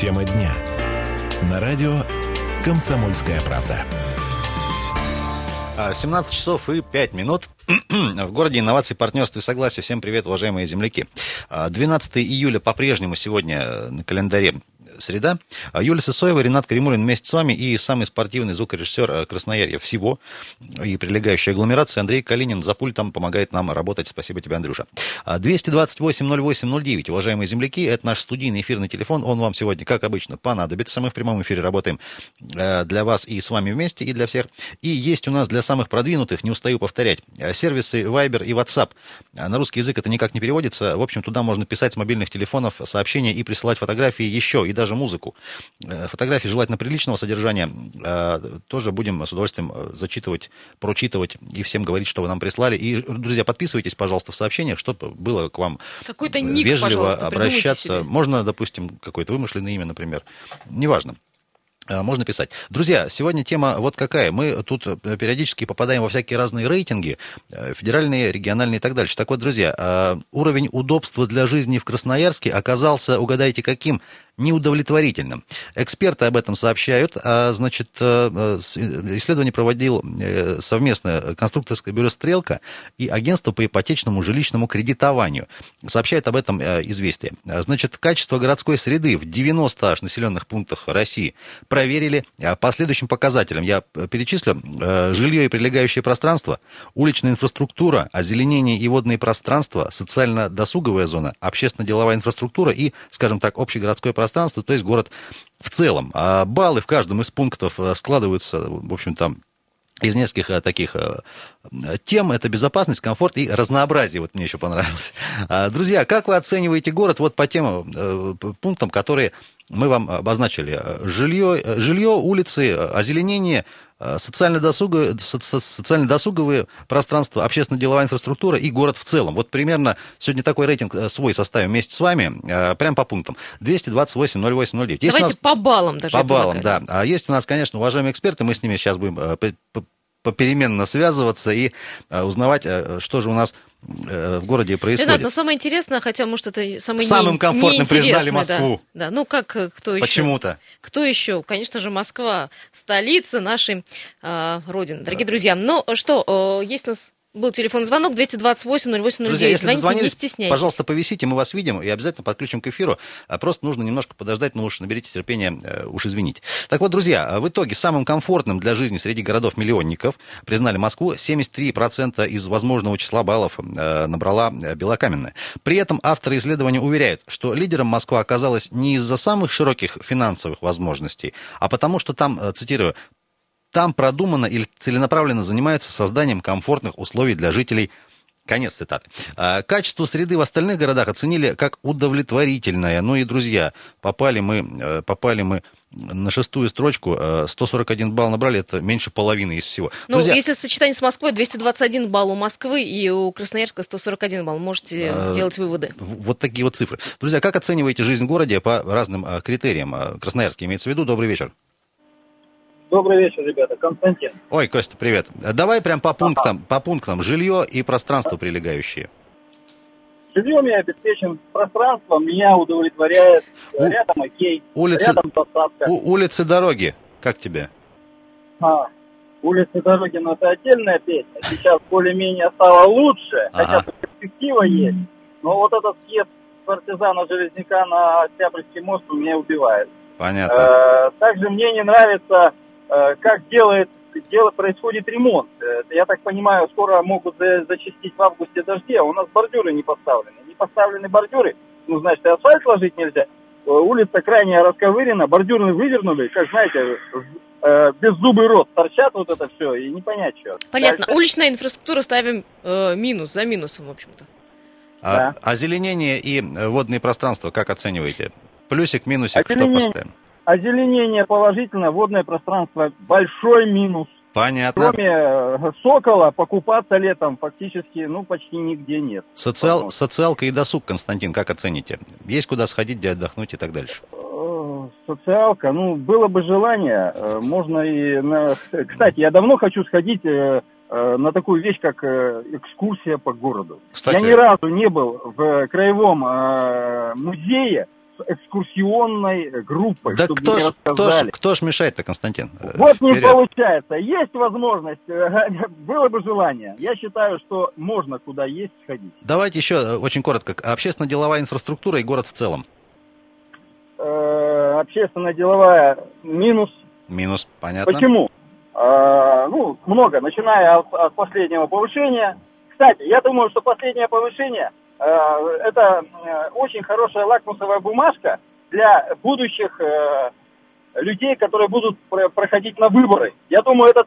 Тема дня. На радио «Комсомольская правда». 17 часов и 5 минут. В городе инноваций, партнерства и согласия. Всем привет, уважаемые земляки. 12 июля по-прежнему сегодня на календаре среда. А Юлия Сысоева, Ренат Кремулин вместе с вами и самый спортивный звукорежиссер э, Красноярья всего и прилегающая агломерация Андрей Калинин за пультом помогает нам работать. Спасибо тебе, Андрюша. 228-08-09, а уважаемые земляки, это наш студийный эфирный телефон. Он вам сегодня, как обычно, понадобится. Мы в прямом эфире работаем э, для вас и с вами вместе, и для всех. И есть у нас для самых продвинутых, не устаю повторять, э, сервисы Viber и WhatsApp. На русский язык это никак не переводится. В общем, туда можно писать с мобильных телефонов сообщения и присылать фотографии еще, и даже даже музыку. Э, фотографии желательно приличного содержания э, тоже будем с удовольствием э, зачитывать, прочитывать и всем говорить, что вы нам прислали. И, друзья, подписывайтесь, пожалуйста, в сообщениях, чтобы было к вам Какой-то ник, вежливо обращаться. Можно, допустим, какое-то вымышленное имя, например. Неважно. Можно писать. Друзья, сегодня тема вот какая. Мы тут периодически попадаем во всякие разные рейтинги, федеральные, региональные и так дальше. Так вот, друзья, уровень удобства для жизни в Красноярске оказался, угадайте, каким? Неудовлетворительным. Эксперты об этом сообщают. А, значит, э, э, исследование проводил э, совместно конструкторское бюро «Стрелка» и агентство по ипотечному жилищному кредитованию. Сообщает об этом известие. Значит, качество городской среды в 90 аж населенных пунктах России проверили по следующим показателям. Я перечислю. Жилье и прилегающее пространство, уличная инфраструктура, озеленение и водные пространства, социально-досуговая зона, общественно-деловая инфраструктура и, скажем так, общегородское пространство, то есть город в целом. А баллы в каждом из пунктов э, складываются, в общем, там из нескольких э, таких э, тем. Это безопасность, комфорт и разнообразие. Вот мне еще понравилось. А, друзья, как вы оцениваете город вот по тем пунктам, которые мы вам обозначили? Жилье, жилье улицы, озеленение, социально-досуговые, социально-досуговые пространства, общественно-деловая инфраструктура и город в целом. Вот примерно сегодня такой рейтинг э, свой составим вместе с вами, э, прям по пунктам. 228, 08, 09. Есть Давайте нас... по баллам даже. По баллам, да. А есть у нас, конечно, уважаемые эксперты, мы с ними сейчас будем попеременно связываться и узнавать, что же у нас в городе происходит. Ренат, но самое интересное, хотя, может, это самое Самым не, комфортным признали Москву. Да, да, ну как, кто еще? Почему-то. Кто еще? Конечно же, Москва, столица нашей э, Родины. Дорогие да. друзья, ну что, э, есть у нас был телефон звонок 228-0809. Друзья, если Звоните, не стесняйтесь. пожалуйста, повисите, мы вас видим и обязательно подключим к эфиру. А просто нужно немножко подождать, но уж наберите терпения, э, уж извините. Так вот, друзья, в итоге самым комфортным для жизни среди городов-миллионников признали Москву. 73% из возможного числа баллов э, набрала э, Белокаменная. При этом авторы исследования уверяют, что лидером Москва оказалась не из-за самых широких финансовых возможностей, а потому что там, цитирую, там продуманно или целенаправленно занимаются созданием комфортных условий для жителей Конец цитаты. А, качество среды в остальных городах оценили как удовлетворительное. Ну и, друзья, попали мы, э, попали мы на шестую строчку, 141 э, балл набрали, это меньше половины из всего. Ну, Друзья, если сочетание с Москвой, 221 балл у Москвы и у Красноярска 141 балл, можете э, делать выводы. Вот такие вот цифры. Друзья, как оцениваете жизнь в городе по разным э, критериям? Красноярский имеется в виду. Добрый вечер. Добрый вечер, ребята. Константин. Ой, Костя, привет. Давай прям по пунктам, ага. по пунктам. Жилье и пространство прилегающие. Жилье меня обеспечен, пространство меня удовлетворяет, у... рядом окей, улицы... рядом посадка. У... Улицы, дороги, как тебе? А, улицы, дороги, ну это отдельная песня. Сейчас более-менее стало лучше, ага. хотя перспектива есть. Но вот этот съезд партизана Железняка на Октябрьский мост меня убивает. Понятно. Э, также мне не нравится Э, как делает, дело, происходит ремонт. Э, я так понимаю, скоро могут зачистить в августе дожди, а у нас бордюры не поставлены. Не поставлены бордюры, ну, значит, асфальт ложить нельзя. Э, улица крайне расковырена, бордюры вывернули, как, знаете, без зубы рот торчат вот это все, и не понять, что. Понятно. Дальше... Уличная инфраструктура ставим э, минус, за минусом, в общем-то. А, да. Озеленение и водные пространства как оцениваете? Плюсик, минусик, Озеленение... что поставим? Озеленение положительно, водное пространство большой минус. Понятно. Кроме э, сокола, покупаться летом фактически, ну, почти нигде нет. Социал, социалка и досуг, Константин, как оцените? Есть куда сходить, где отдохнуть и так дальше? Э, социалка, ну, было бы желание, э, можно и на... Кстати, я давно хочу сходить на такую вещь, как экскурсия по городу. Кстати... Я ни разу не был в краевом музее, экскурсионной группой, Да кто ж, кто ж, кто ж мешает-то, Константин? Э, Вот не вперед. получается. Есть возможность, э, было бы желание. Я считаю, что можно куда есть сходить. Давайте еще э, очень коротко. Общественно-деловая инфраструктура и город в целом. Э, Общественно-деловая минус. Минус, понятно. Почему? Э, Ну, много, начиная от, от последнего повышения. Кстати, я думаю, что последнее повышение э, это э, очень хорошая лакмусовая бумажка для будущих э, людей, которые будут про- проходить на выборы. Я думаю, этот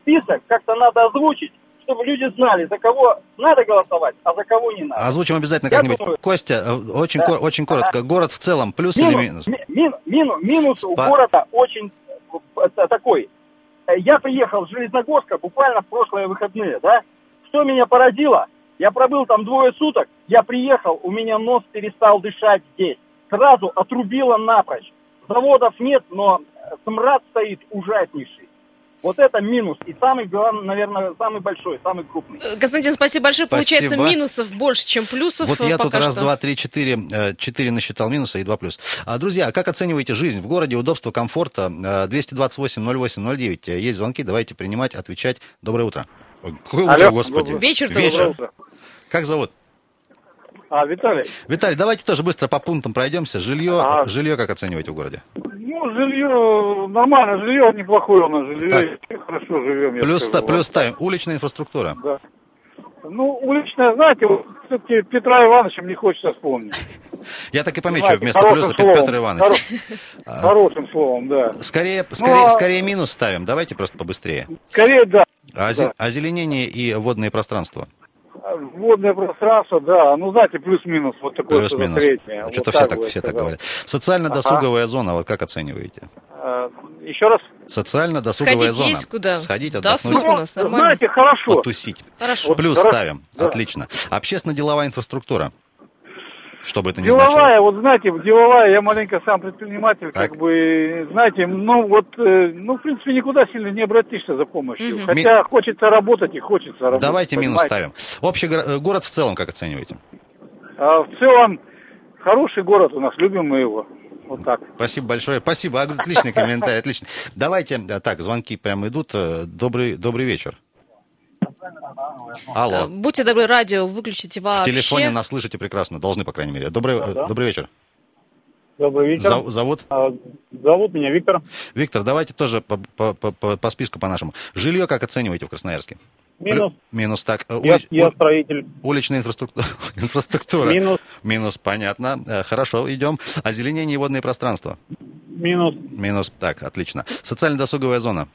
список как-то надо озвучить, чтобы люди знали, за кого надо голосовать, а за кого не надо. Озвучим обязательно как-нибудь. думаю- Костя, э, очень, Да. кор- очень коротко. Город в целом, плюс или минус? ми- мин- мину- минус у Спа- города очень э, такой. Э, Я приехал в Железногорск буквально в прошлые выходные, да? Что меня поразило? Я пробыл там двое суток, я приехал, у меня нос перестал дышать здесь. Сразу отрубило напрочь. Заводов нет, но э, смрад стоит ужаснейший. Вот это минус. И самый главный, наверное, самый большой, самый крупный. Э, Константин, спасибо большое. Получается, Спасибо. минусов больше, чем плюсов. Вот э, я тут пока раз, что. два, три, четыре, четыре насчитал минуса и два плюс. А, друзья, как оцениваете жизнь в городе, удобство, комфорта? Э, 228 08 09. Есть звонки, давайте принимать, отвечать. Доброе утро. Какое утро, Алло, господи. доброе. Вечер-то Вечер. уже. Как зовут? А, Виталий, Виталий, давайте тоже быстро по пунктам пройдемся. Жилье, А. жилье как оцениваете в городе? ну, жилье, нормально, жилье неплохое у нас, жилье, хорошо живем. Плюс, скажу плюс ставим. Уличная инфраструктура. Да. Ну, уличная, знаете, вот все-таки Петра Ивановича мне хочется вспомнить. Я так и помечу Знаете, вместо плюса словом, Петр Иванович. хоро- Хорошим словом, да. Скорее, скорее, а- скорее минус ставим. Давайте просто побыстрее. Скорее, да. Озе- Да. Озеленение и водные пространства. Водное пространство, да. Ну, знаете, плюс-минус вот такое Плюс-минус. среднее. Вот Что-то все так, все так говорят. Социально-досуговая зона, вот как оцениваете? А, Еще раз. Социально-досуговая Сходить зона. есть куда? Сходить, Досуг отдохнуть, у нас нормально. Знаете, хорошо. потусить. Хорошо. Плюс Хорошо. ставим. Да. Отлично. Общественно-деловая инфраструктура. Что бы это ни значило. Деловая, вот знаете, деловая, я маленько сам предприниматель, Так. как бы, знаете, ну вот, э, ну, в принципе, никуда сильно не обратишься за помощью. Мгм. Хотя хочется работать и хочется работать. Давайте минус понимаете? ставим. Общий э, город в целом как оцениваете? А в целом, хороший город у нас, любим мы его. Вот так. Спасибо большое. Спасибо. Отличный комментарий, отлично. Давайте, э, так, звонки прямо идут. Добрый, добрый вечер. Алло. Будьте добры, радио выключите В вообще. телефоне нас слышите прекрасно, должны, по крайней мере. Добрый, э, добрый вечер. Добрый вечер. Зов- зовут? А, Зовут меня Виктор. Виктор, давайте тоже по, по- по- по- по списку по-нашему. Жилье как оцениваете в Красноярске? Минус. Минус, так. э, Я, ули- я строитель. Уличная инфраструктура. инфраструктура. Минус. Минус, понятно. Э, Хорошо, идем. Озеленение и водные пространства. Минус. Минус, так, отлично. Социально-досуговая зона.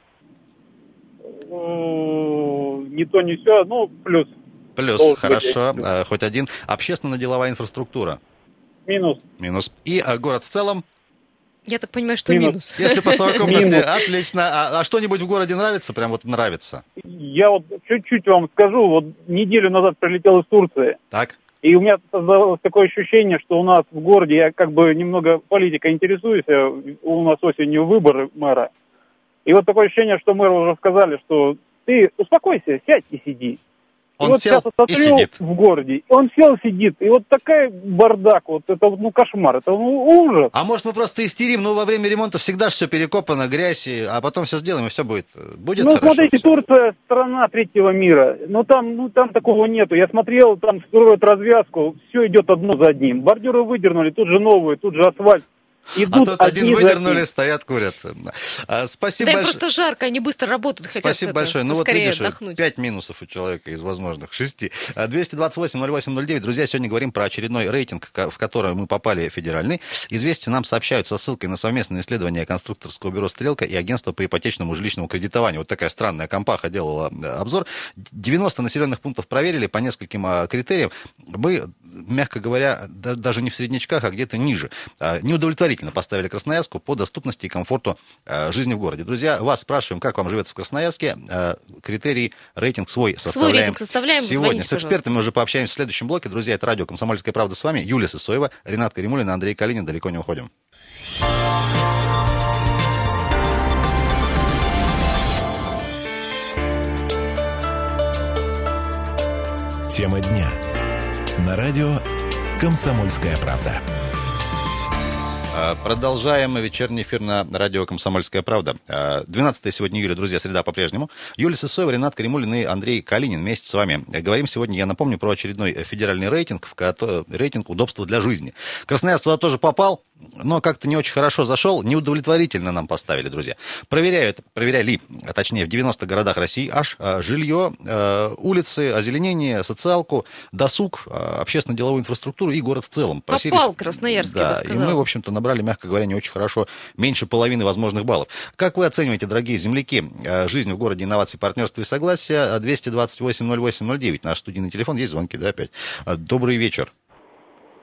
Не то, не все, ну, плюс. Плюс, Должен быть хорошо, плюс. э, хоть один. Общественно-деловая инфраструктура. Минус. Минус. И э, город в целом, Я так понимаю, что Минус. минус. если по совокупности, Минус. отлично. А, а что-нибудь в городе нравится? Прям вот нравится. Я вот чуть-чуть вам скажу, вот неделю назад прилетел из Турции, Так? и у меня создалось такое ощущение, что у нас в городе, я как бы немного политикой интересуюсь, э, у нас осенью выборы мэра, и вот такое ощущение, что мэру уже сказали, что ты успокойся, сядь и сиди. Он и вот сел сейчас и сидит. в городе, он сел, сидит, и вот такая бардак, вот это ну кошмар, это ну, ужас. А может мы просто истерим, ну во время ремонта всегда все перекопано, грязь, и- а потом все сделаем, и все будет, э, будет ну, хорошо. смотрите, всё. Турция страна третьего мира. Но там, ну, там такого нету. Я смотрел, там строят развязку, все идет одно за одним. Бордюры выдернули, тут же новые, тут же асфальт. А Идут тут один выдернули, стоят, курят. А, Спасибо Да большое. просто жарко, они быстро работают, хотят Спасибо это, большое. Ну вот видишь, отдохнуть. 5 минусов у человека из возможных 6. 228-08-09. Друзья, сегодня говорим про очередной рейтинг, в который мы попали федеральный. Известия нам сообщают со ссылкой на совместное исследование конструкторского бюро «Стрелка» и агентства по ипотечному жилищному кредитованию. Вот такая странная компаха делала э, обзор. 90 населенных пунктов проверили по нескольким а, критериям. Мы, мягко говоря, да- даже не в среднячках, а где-то ниже. А, Неудовлетворительно поставили Красноярску по доступности и комфорту э, жизни в городе. Друзья, вас спрашиваем, как вам живется в Красноярске. Э, Критерий, рейтинг свой составляем. рейтинг составляем, Сегодня звоните, с экспертами уже пообщаемся в следующем блоке. Друзья, это радио «Комсомольская правда» с вами. Юлия Сысоева, Ренат Каримулин, Андрей Калинин. Далеко не уходим. Тема дня. На радио «Комсомольская правда». А, продолжаем вечерний эфир на радио «Комсомольская правда». 12 а, сегодня июля, друзья, среда по-прежнему. Юлия Сысоева, Ренат Каримулин и Андрей Калинин вместе с вами. Говорим сегодня, я напомню, про очередной федеральный рейтинг, рейтинг удобства для жизни. Красноярск туда тоже попал но как-то не очень хорошо зашел, неудовлетворительно нам поставили, друзья. Проверяют, проверяли, а точнее, в 90 городах России аж а, жилье, а, улицы, озеленение, социалку, досуг, а, общественно-деловую инфраструктуру и город в целом. Просились, Попал Красноярск, да, и мы, в общем-то, набрали, мягко говоря, не очень хорошо, меньше половины возможных баллов. Как вы оцениваете, дорогие земляки, жизнь в городе инноваций, партнерства и согласия? 228-08-09, наш студийный телефон, есть звонки, да, опять. Добрый вечер.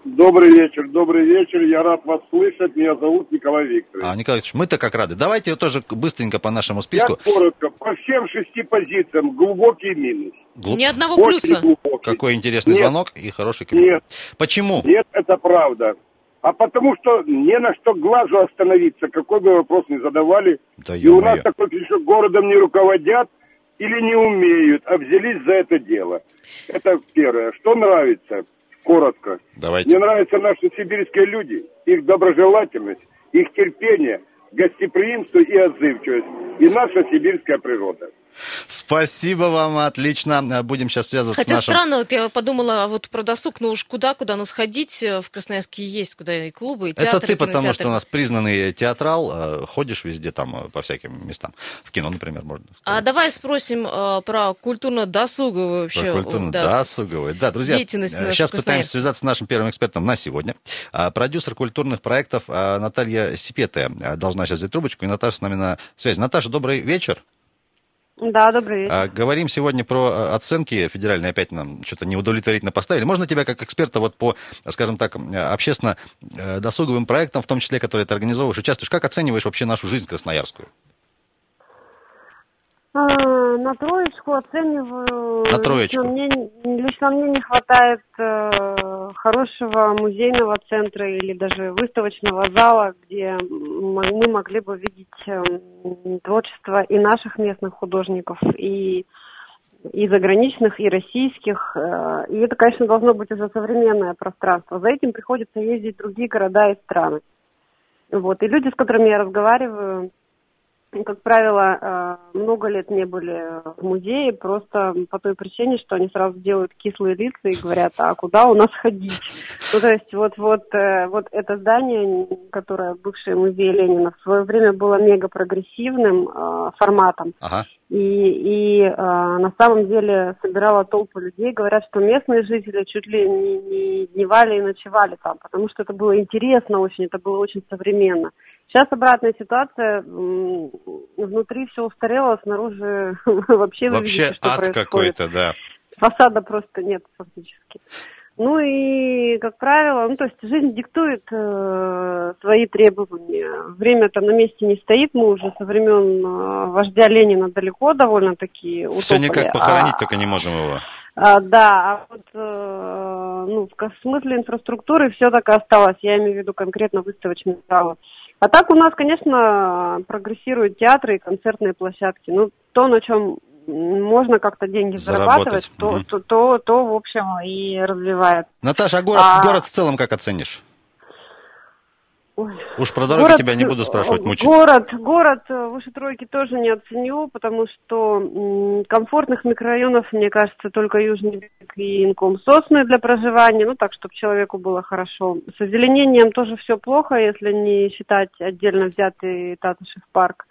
Добрый вечер, добрый вечер. Я рад вас слышать. Меня зовут Николай Викторович. А, Николай Викторович, мы-то как рады. Давайте тоже быстренько по нашему списку. Я коротко. По всем шести позициям глубокий минус. Глуб... Ни одного Очень плюса. Глубокий. Какой интересный Нет. звонок и хороший комментарий. Нет. Почему? Нет, это правда. А потому что не на что глазу остановиться, какой бы вопрос ни задавали. Да и у нас такой что городом не руководят или не умеют, а взялись за это дело. Это первое. Что нравится? Коротко. Давайте. Мне нравятся наши сибирские люди, их доброжелательность, их терпение, гостеприимство и отзывчивость, и наша сибирская природа. Спасибо вам, отлично. Будем сейчас связываться Хотя с нашим... странно, вот я подумала, вот про досуг, ну уж куда, куда ну сходить, в Красноярске есть, куда и клубы, и театры, Это ты, потому что у нас признанный театрал, э, ходишь везде там э, по всяким местам. В кино, например, можно сказать. А давай спросим э, про культурно-досуговую вообще. Про культурно-досуговую, да. друзья, деятельность сейчас пытаемся связаться с нашим первым экспертом на сегодня. А, продюсер культурных проектов Наталья Сипетая должна сейчас взять трубочку, и Наташа с нами на связи. Наташа, добрый вечер. Да, добрый вечер. А, говорим сегодня про а, оценки федеральные, опять нам что-то неудовлетворительно поставили. Можно тебя как эксперта вот по, скажем так, общественно-досуговым э, проектам, в том числе, которые ты организовываешь, участвуешь, как оцениваешь вообще нашу жизнь красноярскую? А, на троечку оцениваю. На троечку. Лично мне, лично мне не хватает э, хорошего музейного центра или даже выставочного зала, где мы могли бы видеть э, творчество и наших местных художников, и и заграничных, и российских. Э, и это, конечно, должно быть уже современное пространство. За этим приходится ездить в другие города и страны. Вот. И люди, с которыми я разговариваю, как правило, э, много лет не были в музее, просто по той причине, что они сразу делают кислые лица и говорят, а куда у нас ходить? Ну, то есть вот, вот, э, вот это здание, которое бывшее музей Ленина, в свое время было мега прогрессивным э, форматом. Ага. И, и э, на самом деле собирала толпу людей. Говорят, что местные жители чуть ли не, не дневали и ночевали там, потому что это было интересно очень, это было очень современно. Сейчас обратная ситуация, внутри все устарело, снаружи вообще Вообще видите, ад какой-то, да. Фасада просто нет фактически. Ну и, как правило, ну то есть жизнь диктует э, свои требования. Время-то на месте не стоит, мы уже со времен э, вождя Ленина далеко довольно-таки Все никак похоронить, а, только не можем его. А, да, а вот э, ну, в смысле инфраструктуры все так и осталось. Я имею в виду конкретно выставочные залы. А так у нас, конечно, прогрессируют театры и концертные площадки. Ну, то, на чем можно как-то деньги зарабатывать, то, угу. то, то, то, в общем, и развивает. Наташа, а город, а... город в целом как оценишь? Ой. Уж про дороги город, тебя не буду спрашивать, мучить. Город, город э, выше тройки тоже не оценю, потому что комфортных микрорайонов, мне кажется, только Южный берег и Инком Сосны для проживания, ну так, чтобы человеку было хорошо. С озеленением тоже все плохо, если не считать отдельно взятый Татушев парк.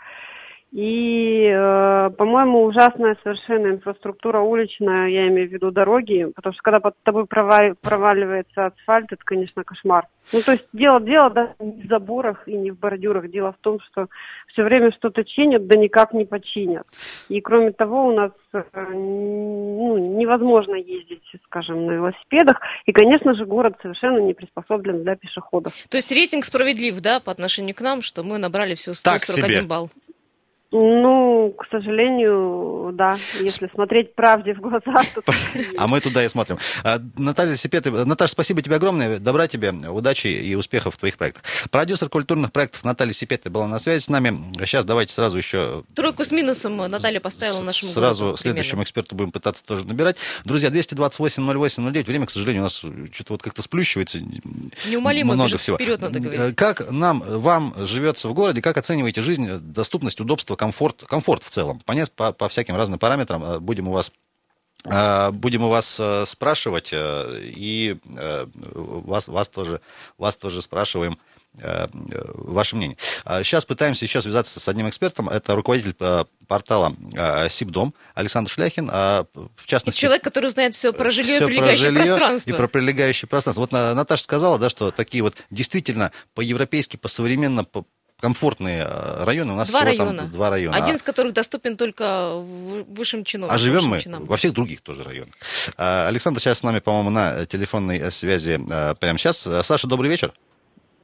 И, э, по-моему, ужасная совершенно инфраструктура уличная, я имею в виду дороги, потому что когда под тобой проваливается асфальт, это, конечно, кошмар. Ну, то есть дело, дело да, не в заборах и не в бордюрах, дело в том, что все время что-то чинят, да никак не починят. И, кроме того, у нас э, ну, невозможно ездить, скажем, на велосипедах, и, конечно же, город совершенно не приспособлен для пешеходов. То есть рейтинг справедлив, да, по отношению к нам, что мы набрали всего 141 балл? Ну, к сожалению, да. Если смотреть правде в глаза, то... А мы туда и смотрим. А, Наталья Сипеты, Наташа, спасибо тебе огромное. Добра тебе, удачи и успехов в твоих проектах. Продюсер культурных проектов Наталья Сипеты была на связи с нами. Сейчас давайте сразу еще... Тройку с минусом Наталья поставила нашему Сразу городу, следующему эксперту будем пытаться тоже набирать. Друзья, 228-08-09. Время, к сожалению, у нас что-то вот как-то сплющивается. Неумолимо много всего. вперед, надо говорить. Как нам, вам живется в городе, как оцениваете жизнь, доступность, удобство, комфорт, комфорт в целом. Понять по, по всяким разным параметрам э, будем у вас э, Будем у вас э, спрашивать и вас, вас, тоже, вас тоже спрашиваем ваше мнение. Сейчас пытаемся еще связаться с одним экспертом. Это руководитель портала Сибдом Александр Шляхин. В частности, и человек, который знает все про жилье все и прилегающее про пространство. И про прилегающее пространство. Вот Наташа сказала, да, что такие вот действительно по-европейски, по-современно, комфортные э, районы. У нас два всего района. там два района. Один из которых доступен только высшим чинам. А живем мы чинам. во всех других тоже районах. А, Александр сейчас с нами, по-моему, на телефонной связи э, прямо сейчас. Саша, добрый вечер.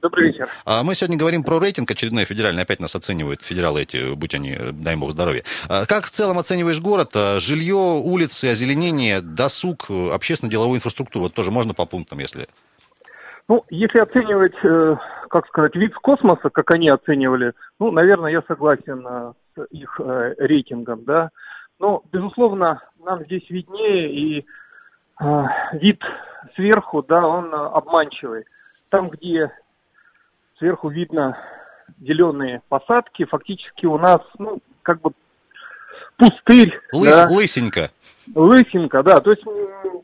Добрый вечер. А, мы сегодня говорим про рейтинг очередной федеральный. Опять нас оценивают федералы эти, будь они, дай бог здоровья. А, как в целом оцениваешь город? Жилье, улицы, озеленение, досуг, общественно-деловую инфраструктуру? Вот тоже можно по пунктам, если... Ну, если оценивать э, как сказать, вид с космоса, как они оценивали, ну, наверное, я согласен э, с их э, рейтингом, да. Но, безусловно, нам здесь виднее, и э, вид сверху, да, он обманчивый. Там, где сверху видно зеленые посадки, фактически у нас, ну, как бы пустырь. Лыс, да. Лысенько. Лысенько, да. То есть,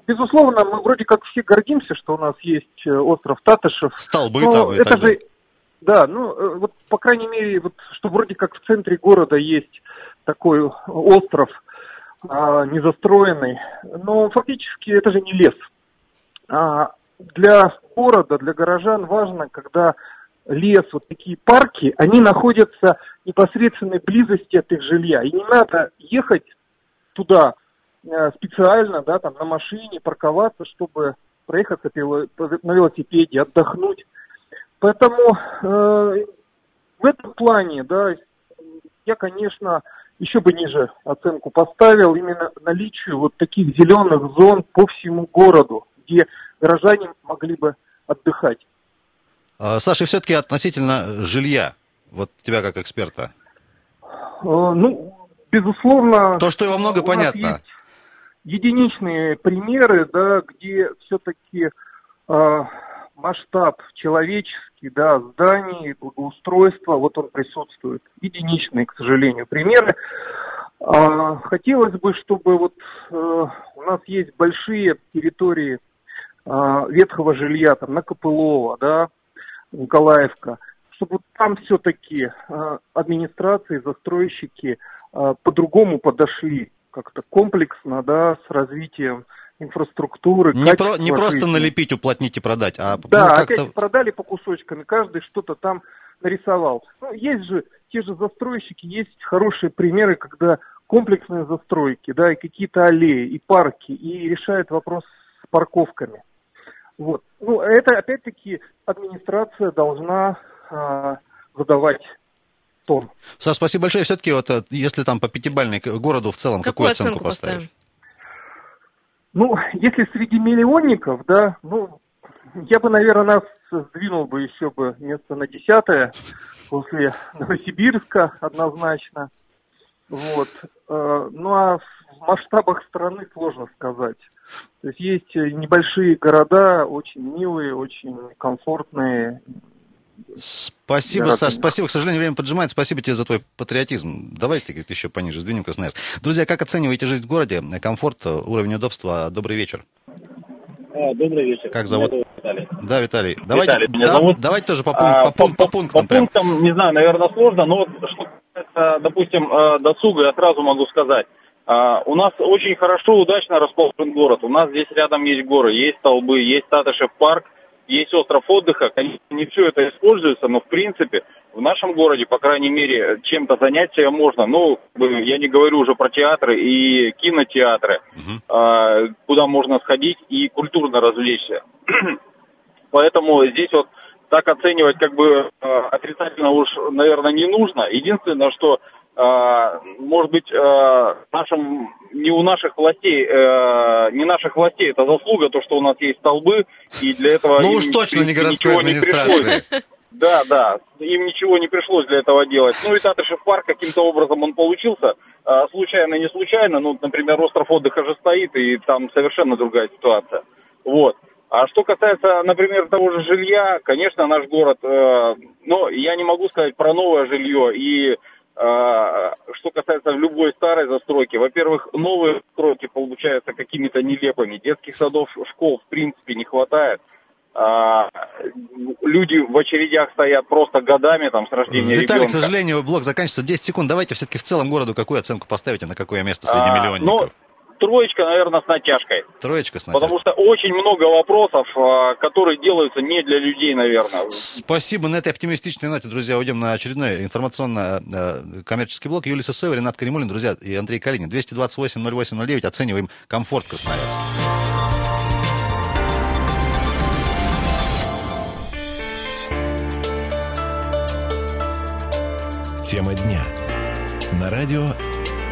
безусловно, мы вроде как все гордимся, что у нас есть э, остров Татышев. Столбы там и это же, Да, ну, э, вот, по крайней мере, вот, что вроде как в центре города есть такой остров а, незастроенный, но фактически это же не лес. А, для города, для горожан важно, когда лес, вот такие парки, они находятся в непосредственной близости от их жилья. И не надо ехать туда специально, да, там на машине, парковаться, чтобы проехаться на велосипеде, отдохнуть. Поэтому э, в этом плане, да, я, конечно, еще бы ниже оценку поставил именно наличию вот таких зеленых зон по всему городу, где горожане могли бы отдыхать. А, Саша, все-таки относительно жилья, вот тебя как эксперта. А, ну, безусловно... То, что его много, понятно. Единичные примеры, да, где все-таки э, масштаб человеческий, да, зданий, благоустройства, вот он присутствует. Единичные, к сожалению, примеры. Э, хотелось бы, чтобы вот э, у нас есть большие территории э, ветхого жилья, там, на Копылова, да, Николаевка, чтобы там все-таки э, администрации, застройщики э, по-другому подошли как-то комплексно, да, с развитием инфраструктуры. Не, про, не просто налепить, уплотнить и продать, а да, ну, опять продали по кусочкам, и каждый что-то там нарисовал. Ну, есть же те же застройщики, есть хорошие примеры, когда комплексные застройки, да, и какие-то аллеи, и парки, и решают вопрос с парковками. Вот. Ну, это опять-таки администрация должна э, задавать тон. Саш, спасибо большое. Все-таки вот э, если там по пятибальной городу в целом, какую, какую оценку, оценку поставишь? Ну, если среди миллионников, да, ну, я бы, наверное, нас сдвинул бы еще бы место на десятое после Новосибирска однозначно. Вот. Э, ну а в масштабах страны сложно сказать. То есть есть небольшие города, очень милые, очень комфортные. Спасибо. Саш, спасибо. К сожалению, время поджимает. Спасибо тебе за твой патриотизм. Давайте говорит, еще пониже сдвинем Красноярск. Друзья, как оцениваете жизнь в городе? Комфорт, уровень удобства? Добрый вечер. А, добрый вечер. Как зовут? Виталий. Да, Виталий. Давайте, Виталий меня да, зовут. давайте тоже по, пункт, а, по, по, по пунктам. По прям. пунктам, не знаю, наверное, сложно, но вот что касается, допустим, э, досуга, я сразу могу сказать. А, у нас очень хорошо, удачно расположен город. У нас здесь рядом есть горы, есть столбы, есть Татышев парк, есть остров отдыха. Конечно, не все это используется, но в принципе в нашем городе, по крайней мере, чем-то занять себя можно. Ну, я не говорю уже про театры и кинотеатры, uh-huh. куда можно сходить и культурно развлечься. Поэтому здесь вот так оценивать как бы а, отрицательно уж, наверное, не нужно. Единственное, что может быть, нашим, не у наших властей, не наших властей, это заслуга, то, что у нас есть столбы, и для этого... Ну уж точно не городской администрации. Да, да, им ничего не пришлось для этого делать. Ну и Татышев парк каким-то образом он получился, случайно, не случайно, ну, например, остров отдыха же стоит, и там совершенно другая ситуация. Вот. А что касается, например, того же жилья, конечно, наш город, э, но я не могу сказать про новое жилье и э, что касается любой старой застройки, во-первых, новые застройки получаются какими-то нелепыми. Детских садов, школ в принципе не хватает. А, люди в очередях стоят просто годами там с рождения Виталий, ребенка. к сожалению, блок заканчивается 10 секунд. Давайте все-таки в целом городу какую оценку поставите, на какое место среди А, миллионников? ну, троечка, наверное, с натяжкой. Троечка с Потому что очень много вопросов, а, которые делаются не для людей, наверное. Спасибо. На этой оптимистичной ноте, друзья, уйдем на очередной информационно-коммерческий блок. Юлия Сысоева, Ренат Каримулин, друзья, и Андрей Калинин. 228-08-09. Оцениваем комфорт Красноярска. Тема дня. На радио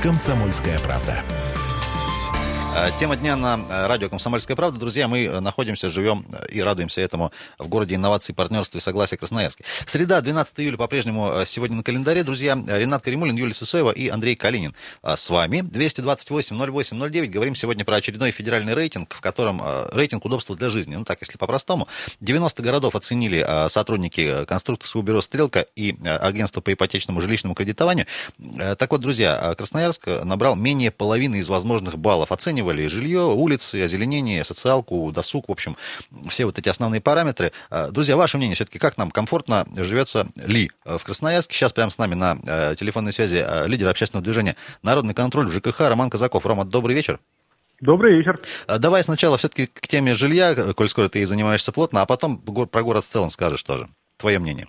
«Комсомольская правда». А, Тема дня на э, радио «Комсомольская правда». Друзья, мы э, находимся, живем э, и радуемся этому в городе инноваций, партнерства и согласия Красноярске. Среда, 12 июля, по-прежнему сегодня на календаре. Друзья, Ренат Каримулин, Юлия Сысоева и Андрей Калинин с вами. 228-08-09. Говорим сегодня про очередной федеральный рейтинг, в котором рейтинг удобства для жизни. Ну так, если по-простому. 90 городов оценили сотрудники конструкторского бюро «Стрелка» и агентства по ипотечному жилищному кредитованию. Так вот, друзья, Красноярск набрал менее половины из возможных баллов. Оценивали жилье, улицы, озеленение, социалку, досуг, в общем, все вот эти основные параметры. Друзья, ваше мнение все-таки, как нам комфортно живется ли в Красноярске? Сейчас прямо с нами на телефонной связи лидер общественного движения «Народный контроль» в ЖКХ Роман Казаков. Рома, добрый вечер. Добрый вечер. Давай сначала все-таки к теме жилья, коль скоро ты и занимаешься плотно, а потом про город в целом скажешь тоже. Твое мнение.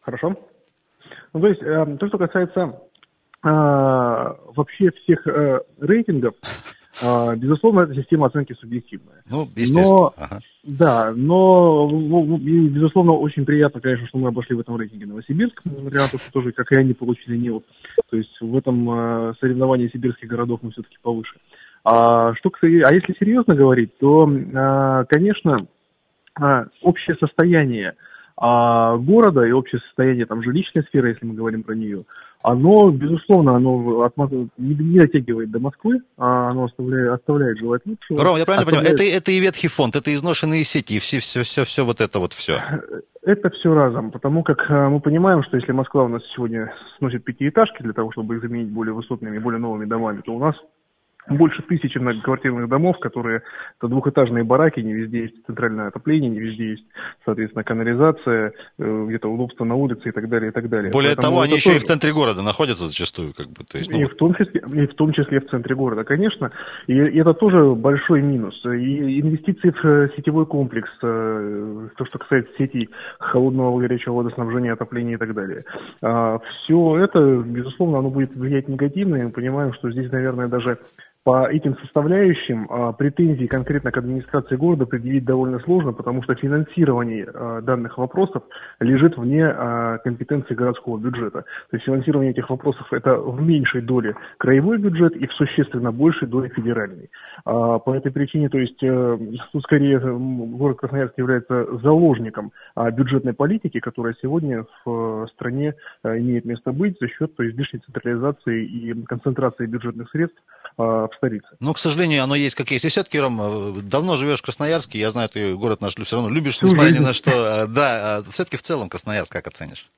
Хорошо. Ну, то есть, э, то, что касается э, вообще всех э, рейтингов, э, безусловно, эта система оценки субъективная. Ну, естественно. Но, ага. Да, но, и, безусловно, очень приятно, конечно, что мы обошли в этом рейтинге Новосибирск, несмотря на то, что тоже, как и они, получили НИЛ. То есть в этом э, соревновании сибирских городов мы все-таки повыше. А, что, а если серьезно говорить, то, э, конечно, э, общее состояние а города и общее состояние там жилищной сферы, если мы говорим про нее, оно, безусловно, оно от, не, не дотягивает до Москвы, а оно оставляет, оставляет желать лучшего. Рома, я правильно оставляет... понимаю, это, это и ветхий фонд, это изношенные сети, все, все, все, все вот это вот все. Это все разом, потому как мы понимаем, что если Москва у нас сегодня сносит пятиэтажки для того, чтобы их заменить более высотными, более новыми домами, то у нас больше тысячи многоквартирных домов, которые это двухэтажные бараки, не везде есть центральное отопление, не везде есть, соответственно, канализация, где-то удобство на улице и так далее, и так далее. Более Поэтому того, они еще тоже... и в центре города находятся зачастую, как бы. То есть, ну... и, в том числе, и в том числе в центре города, конечно. И, и это тоже большой минус. И инвестиции в сетевой комплекс, то, что касается сетей холодного горячего водоснабжения, отопления и так далее. Все это, безусловно, оно будет влиять негативно, и мы понимаем, что здесь, наверное, даже по этим составляющим а, претензии конкретно к администрации города предъявить довольно сложно, потому что финансирование а, данных вопросов лежит вне а, компетенции городского бюджета. То есть финансирование этих вопросов это в меньшей доле краевой бюджет и в существенно большей доле федеральный. По этой причине, то есть э, тут скорее город Красноярск является заложником бюджетной политики, которая сегодня в стране а, имеет место быть за счет то есть, излишней централизации и концентрации бюджетных средств столице. Ну, к сожалению, оно есть как есть. И все-таки, Ром, давно живешь в Красноярске, я знаю, ты город наш все равно любишь, несмотря ни на что. Да, все-таки в целом Красноярск как оценишь?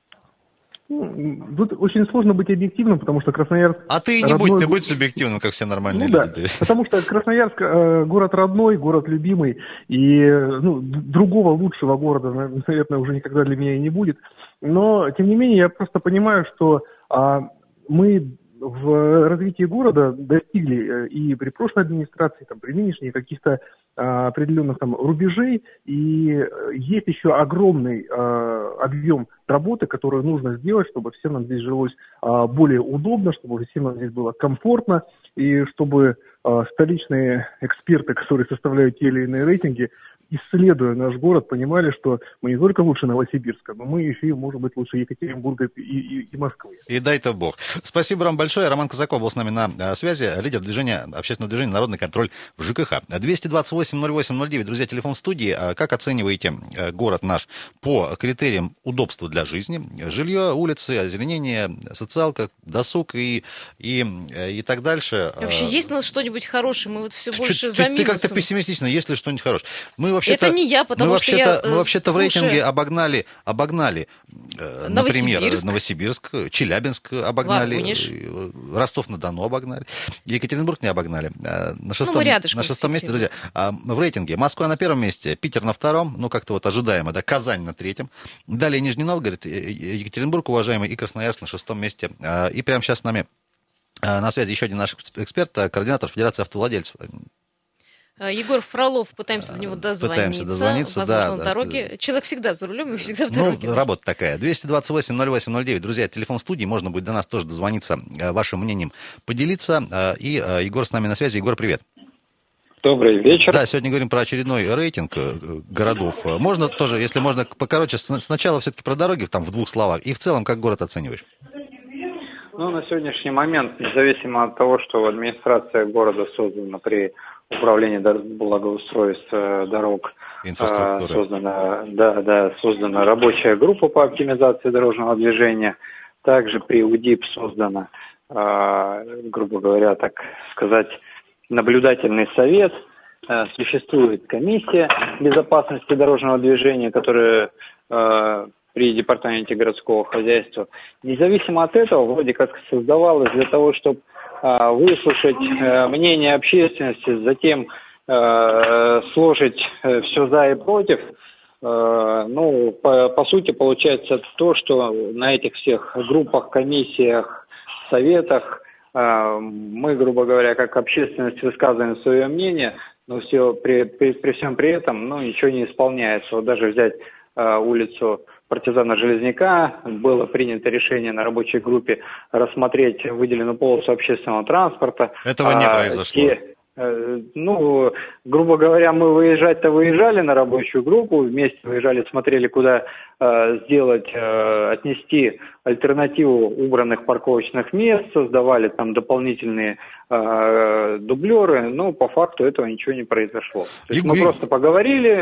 Ну, тут очень сложно быть объективным, потому что Красноярск... А ты не родной... будь, ты будь субъективным, как все нормальные ну, люди. Да, потому что Красноярск э, город родной, город любимый, и ну, другого лучшего города, наверное, уже никогда для меня и не будет. Но, тем не менее, я просто понимаю, что э, мы в развитии города достигли и при прошлой администрации, там, при нынешней каких-то а, определенных там рубежей, и есть еще огромный а, объем работы, которую нужно сделать, чтобы всем нам здесь жилось а, более удобно, чтобы всем нам здесь было комфортно, и чтобы а, столичные эксперты, которые составляют те или иные рейтинги, исследуя наш город, понимали, что мы не только лучше Новосибирска, но мы еще и, может быть, лучше Екатеринбурга и, и, и Москвы. И дай-то бог. Спасибо вам большое. Роман Казаков был с нами на а, связи, лидер движения, общественного движения «Народный контроль» в ЖКХ. 228-08-09, друзья, телефон студии. А как оцениваете э, город наш по критериям удобства для жизни? Жилье, улицы, озеленение, социалка, досуг и, и, э, и так дальше. Вообще, есть у нас что-нибудь хорошее? Мы вот все больше за Ты как-то пессимистично, есть ли что-нибудь хорошее? Мы вообще-то, Это не я, потому мы что я Мы вообще-то слушаю... в рейтинге обогнали, обогнали э, например, Новосибирск, Челябинск обогнали, Воронеж. Ростов-на-Дону обогнали, Екатеринбург не обогнали. На шестом, ну, рядышком, на шестом месте, друзья, а, в рейтинге Москва на первом месте, Питер на втором, ну, как-то вот ожидаемо, да, Казань на третьем. Далее Нижний Новгород, Екатеринбург, уважаемый, и Красноярск на шестом месте. А, и прямо сейчас с нами а, на связи еще один наш эксперт, координатор Федерации автовладельцев. Егор Фролов, пытаемся до него дозвониться. Пытаемся дозвониться, Возможно, да. на дороге. Да. Человек всегда за рулем и всегда в дороге. Ну, работа такая. 228-08-09. Друзья, телефон студии. Можно будет до нас тоже дозвониться, вашим мнением поделиться. И Егор с нами на связи. Егор, привет. Добрый вечер. Да, сегодня говорим про очередной рейтинг городов. Можно тоже, если можно, покороче, сначала все-таки про дороги, там в двух словах, и в целом, как город оцениваешь? Ну, на сегодняшний момент, независимо от того, что администрация города создана при управлении благоустройства дорог, создана, да, да, создана рабочая группа по оптимизации дорожного движения, также при УДИП создана, грубо говоря, так сказать, наблюдательный совет, э, существует комиссия безопасности дорожного движения, которая э, при департаменте городского хозяйства. Независимо от этого, вроде как создавалась для того, чтобы э, выслушать мнение общественности, затем сложить все за и против. Ну, по, по сути, получается то, что на этих всех группах, комиссиях, советах мы, грубо говоря, как общественность высказываем свое мнение, но все при, при, при всем при этом ну, ничего не исполняется. Вот даже взять э, улицу партизана Железняка, было принято решение на рабочей группе рассмотреть выделенную полосу общественного транспорта. Этого не а, произошло. Те, Э, ну, грубо говоря, мы выезжать-то выезжали на рабочую группу, вместе выезжали, смотрели, куда э, сделать, э, отнести альтернативу убранных парковочных мест, создавали там дополнительные э, дублеры, но по факту этого ничего не произошло. То есть мы просто поговорили,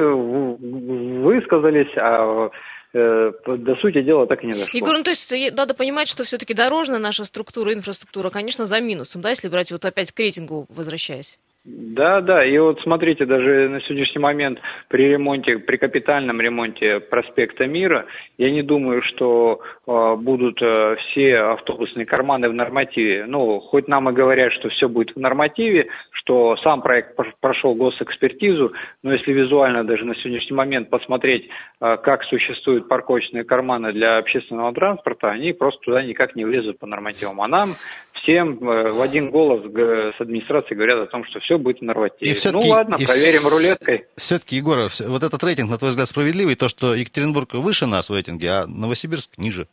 высказались, а до сути дела так и не дошло. Егор, ну то есть надо понимать, что все-таки дорожная наша структура, инфраструктура, конечно, за минусом, да, если брать вот опять к рейтингу возвращаясь? Да, да, и вот смотрите, даже на сегодняшний момент при ремонте, при капитальном ремонте проспекта Мира, я не думаю, что э, будут э, все автобусные карманы в нормативе. Ну, хоть нам и говорят, что все будет в нормативе, что сам проект прошел госэкспертизу, но если визуально даже на сегодняшний момент посмотреть, э, как существуют парковочные карманы для общественного транспорта, они просто туда никак не влезут по нормативам. А нам всем э, в один голос с администрацией говорят о том, что все будет нормативе. И ну ладно, и проверим в... рулеткой. Все-таки, Егор, вот этот рейтинг, на твой взгляд, справедливый, то, что Екатеринбург выше нас в рейтинге, а Новосибирск ниже?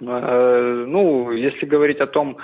Э, ну, если говорить о том,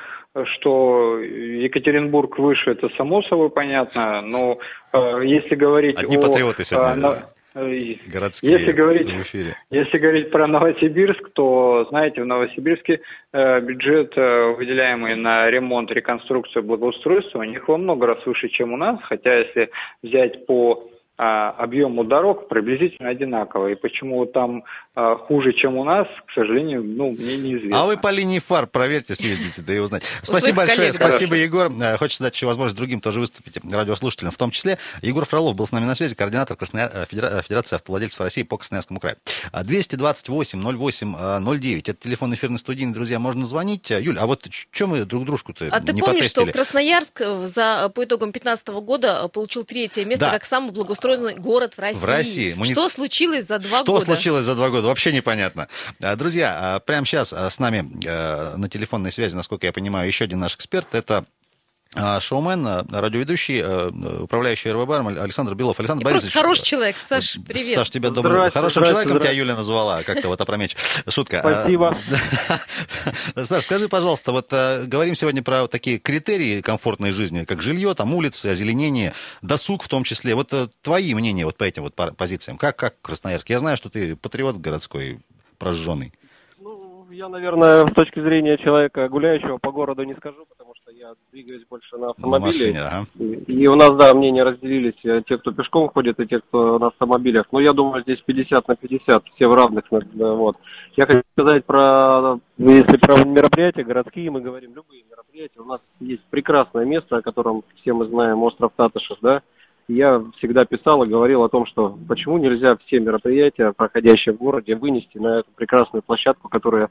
что Екатеринбург выше, это само собой понятно, но э, если говорить Одни о... патриоты сегодня. Городские если говорить, в эфире. Если говорить про Новосибирск, то, знаете, в Новосибирске э, бюджет, э, выделяемый на ремонт, реконструкцию, благоустройство, у них во много раз выше, чем у нас. Хотя, если взять по объему дорог приблизительно одинаково. И почему там а, хуже, чем у нас, к сожалению, ну, мне неизвестно. А вы по линии фар проверьте, съездите, да и узнать. Спасибо большое, коллег, спасибо. Егор. Э, хочется дать еще возможность другим тоже выступить, радиослушателям в том числе. Егор Фролов был с нами на связи, координатор Краснояр... Э, э, Федерации автовладельцев России по Красноярскому краю. 228-08-09, это телефон эфирной студии, друзья, можно звонить. Юль, а вот что мы друг дружку-то А ты помнишь, потестили? что Красноярск за, по итогам 2015 года получил третье место да. как самый благоустроенный благоустроенный город в России. В России. Мы что не... случилось за два что года? Что случилось за два года? Вообще непонятно. А, друзья, а, прямо сейчас а, с нами на телефонной связи, насколько я понимаю, еще один наш эксперт. Это шоумен, а, радиоведущий, а, управляющий РВБ Александр Белов. Александр И Борисович. Просто хороший человек. Саш, привет. Саш, тебя добрый. Хорошим человеком тебя Юля назвала, как-то вот опрометчиво. Шутка. Спасибо. Саш, скажи, пожалуйста, вот говорим сегодня про такие критерии комфортной жизни, как жилье, там улицы, озеленение, досуг в том числе. Вот твои мнения вот по этим вот позициям. Как, как Красноярск? Я знаю, что ты патриот городской, прожженный. Я, наверное, с точки зрения человека гуляющего по городу не скажу, потому что я двигаюсь больше на автомобиле. Машине, ага. и, и у нас, да, мнения разделились. Э, те, кто пешком ходит, и те, кто на автомобилях. Но я думаю, здесь 50 на 50, все в равных. Вот. Я хочу сказать про, если про мероприятия городские, мы говорим любые мероприятия. У нас есть прекрасное место, о котором все мы знаем, остров Татышев, да. Я всегда писал и говорил о том, что почему нельзя все мероприятия, проходящие в городе, вынести на эту прекрасную площадку, которая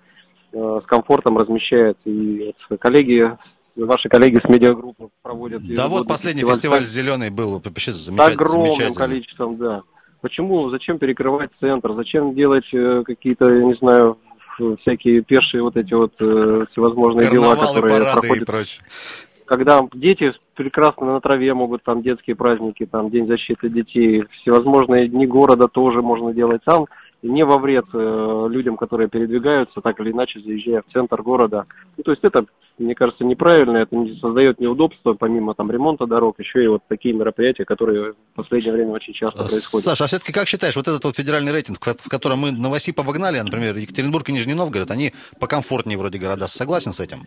э, с комфортом размещается. И вот коллеги ваши коллеги с медиагруппы проводят. Да вот последний фестиваль, фестиваль «Зеленый» был вообще замечательный. Огромным количеством, да. Почему, зачем перекрывать центр, зачем делать э, какие-то, я не знаю, всякие пешие вот эти вот э, всевозможные Карнавалы, дела, которые проходят. И прочее. Когда дети прекрасно на траве могут, там детские праздники, там День защиты детей, всевозможные дни города тоже можно делать там, и не во вред э, людям, которые передвигаются, так или иначе, заезжая в центр города. Ну, то есть это мне кажется, неправильно, это не создает неудобства, помимо там ремонта дорог, еще и вот такие мероприятия, которые в последнее время очень часто происходят. Саша, а все-таки как считаешь, вот этот вот федеральный рейтинг, в котором мы Новосиб обогнали, например, Екатеринбург и Нижний Новгород, они покомфортнее вроде города, согласен с этим?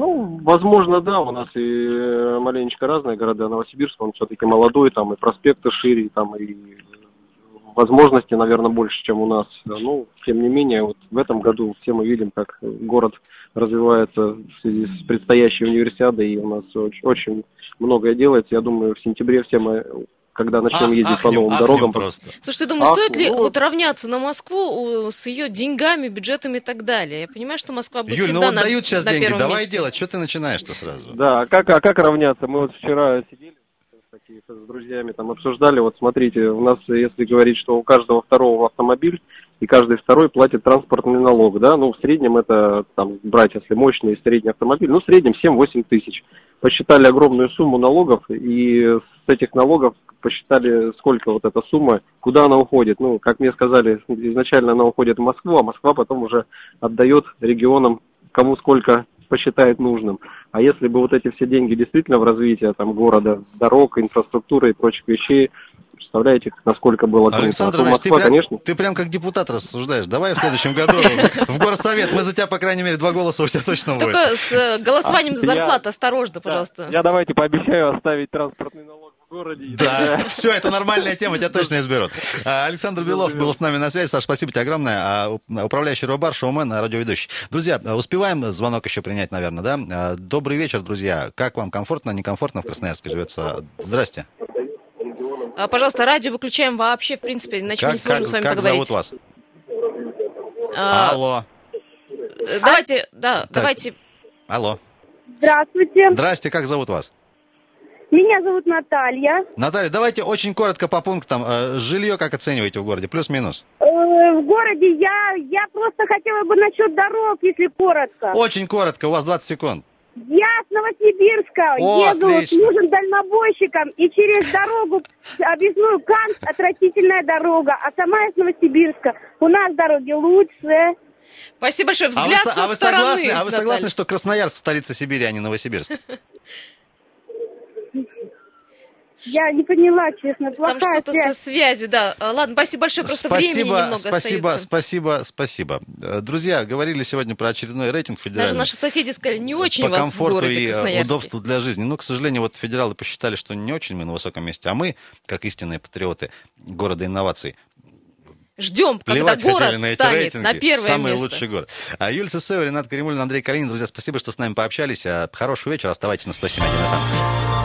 Ну, возможно, да, у нас и э, маленечко разные города. Новосибирск, он все-таки молодой, там и проспекты шире, там и возможности, наверное, больше, чем у нас. Ну, тем не менее, вот в этом году все мы видим, как город развивается в связи с предстоящей универсиадой, и у нас очень, очень многое делается. Я думаю, в сентябре все мы когда начнем ездить ах, по новым ахнем дорогам. Просто. Слушай, ты думаешь, ах, стоит ли ну... вот равняться на Москву с ее деньгами, бюджетами и так далее? Я понимаю, что Москва будет Юль, всегда ну вот на, дают сейчас на деньги, давай месте. делать, что ты начинаешь-то сразу? Да, а как, а как равняться? Мы вот вчера сидели такие с друзьями там обсуждали, вот смотрите, у нас, если говорить, что у каждого второго автомобиль, и каждый второй платит транспортный налог, да, ну, в среднем это, там, брать, если мощный средний автомобиль, ну, в среднем 7-8 тысяч. Посчитали огромную сумму налогов, и с этих налогов посчитали, сколько вот эта сумма, куда она уходит. Ну, как мне сказали, изначально она уходит в Москву, а Москва потом уже отдает регионам, кому сколько посчитает нужным. А если бы вот эти все деньги действительно в развитие там, города, дорог, инфраструктуры и прочих вещей Представляете, насколько было круто. Александр а Москва, ты, прям, конечно... ты прям как депутат рассуждаешь. Давай в следующем году в горсовет. Мы за тебя, по крайней мере, два голоса у тебя точно будет. Только с э, голосованием за зарплату осторожно, пожалуйста. Я давайте пообещаю оставить транспортный налог в городе. Да, все, это нормальная тема, тебя точно изберут. А, Александр Белов был с нами на связи. Саш, спасибо тебе огромное. А, управляющий Робар, шоумен, радиоведущий. Друзья, успеваем звонок еще принять, наверное, да? Добрый вечер, друзья. Как вам, комфортно, некомфортно в Красноярске живется? Здрасте. А, пожалуйста, радио выключаем вообще, в принципе, иначе как, мы не сможем как, с вами как поговорить. Как зовут вас? А, Алло. Давайте, да, так. давайте. Алло. Здравствуйте. Здрасте, как зовут вас? Меня зовут Наталья. Наталья, давайте очень коротко по пунктам. Э, жилье как оцениваете в городе? Плюс-минус? Э, в городе я, я просто хотела бы насчет дорог, если коротко. Очень коротко, у вас 20 секунд. Я с Новосибирска О, еду отлично. с мужем дальнобойщиком, и через дорогу, объездную Кант, отвратительная дорога, а сама из Новосибирска. У нас дороги лучше. Спасибо большое. Взгляд а вы, со а вы стороны. Согласны, а вы согласны, что Красноярск столица Сибири, а не Новосибирск? Я не поняла, честно, плохая Там что-то связь. со связью, да. А, ладно, спасибо большое, просто спасибо, времени немного спасибо, остается. Спасибо, спасибо, э, Друзья, говорили сегодня про очередной рейтинг федеральный. Даже наши соседи сказали, не очень по вас комфорту в городе и э, удобству для жизни. Но, к сожалению, вот федералы посчитали, что не очень мы на высоком месте, а мы, как истинные патриоты города инноваций, Ждем, когда город на станет рейтинги. на первое Самый место. лучший город. А Юлия Сысоева, Ренат Каримулин, Андрей Калинин. Друзья, спасибо, что с нами пообщались. А, хорошего вечера. Оставайтесь на 107.1 FM.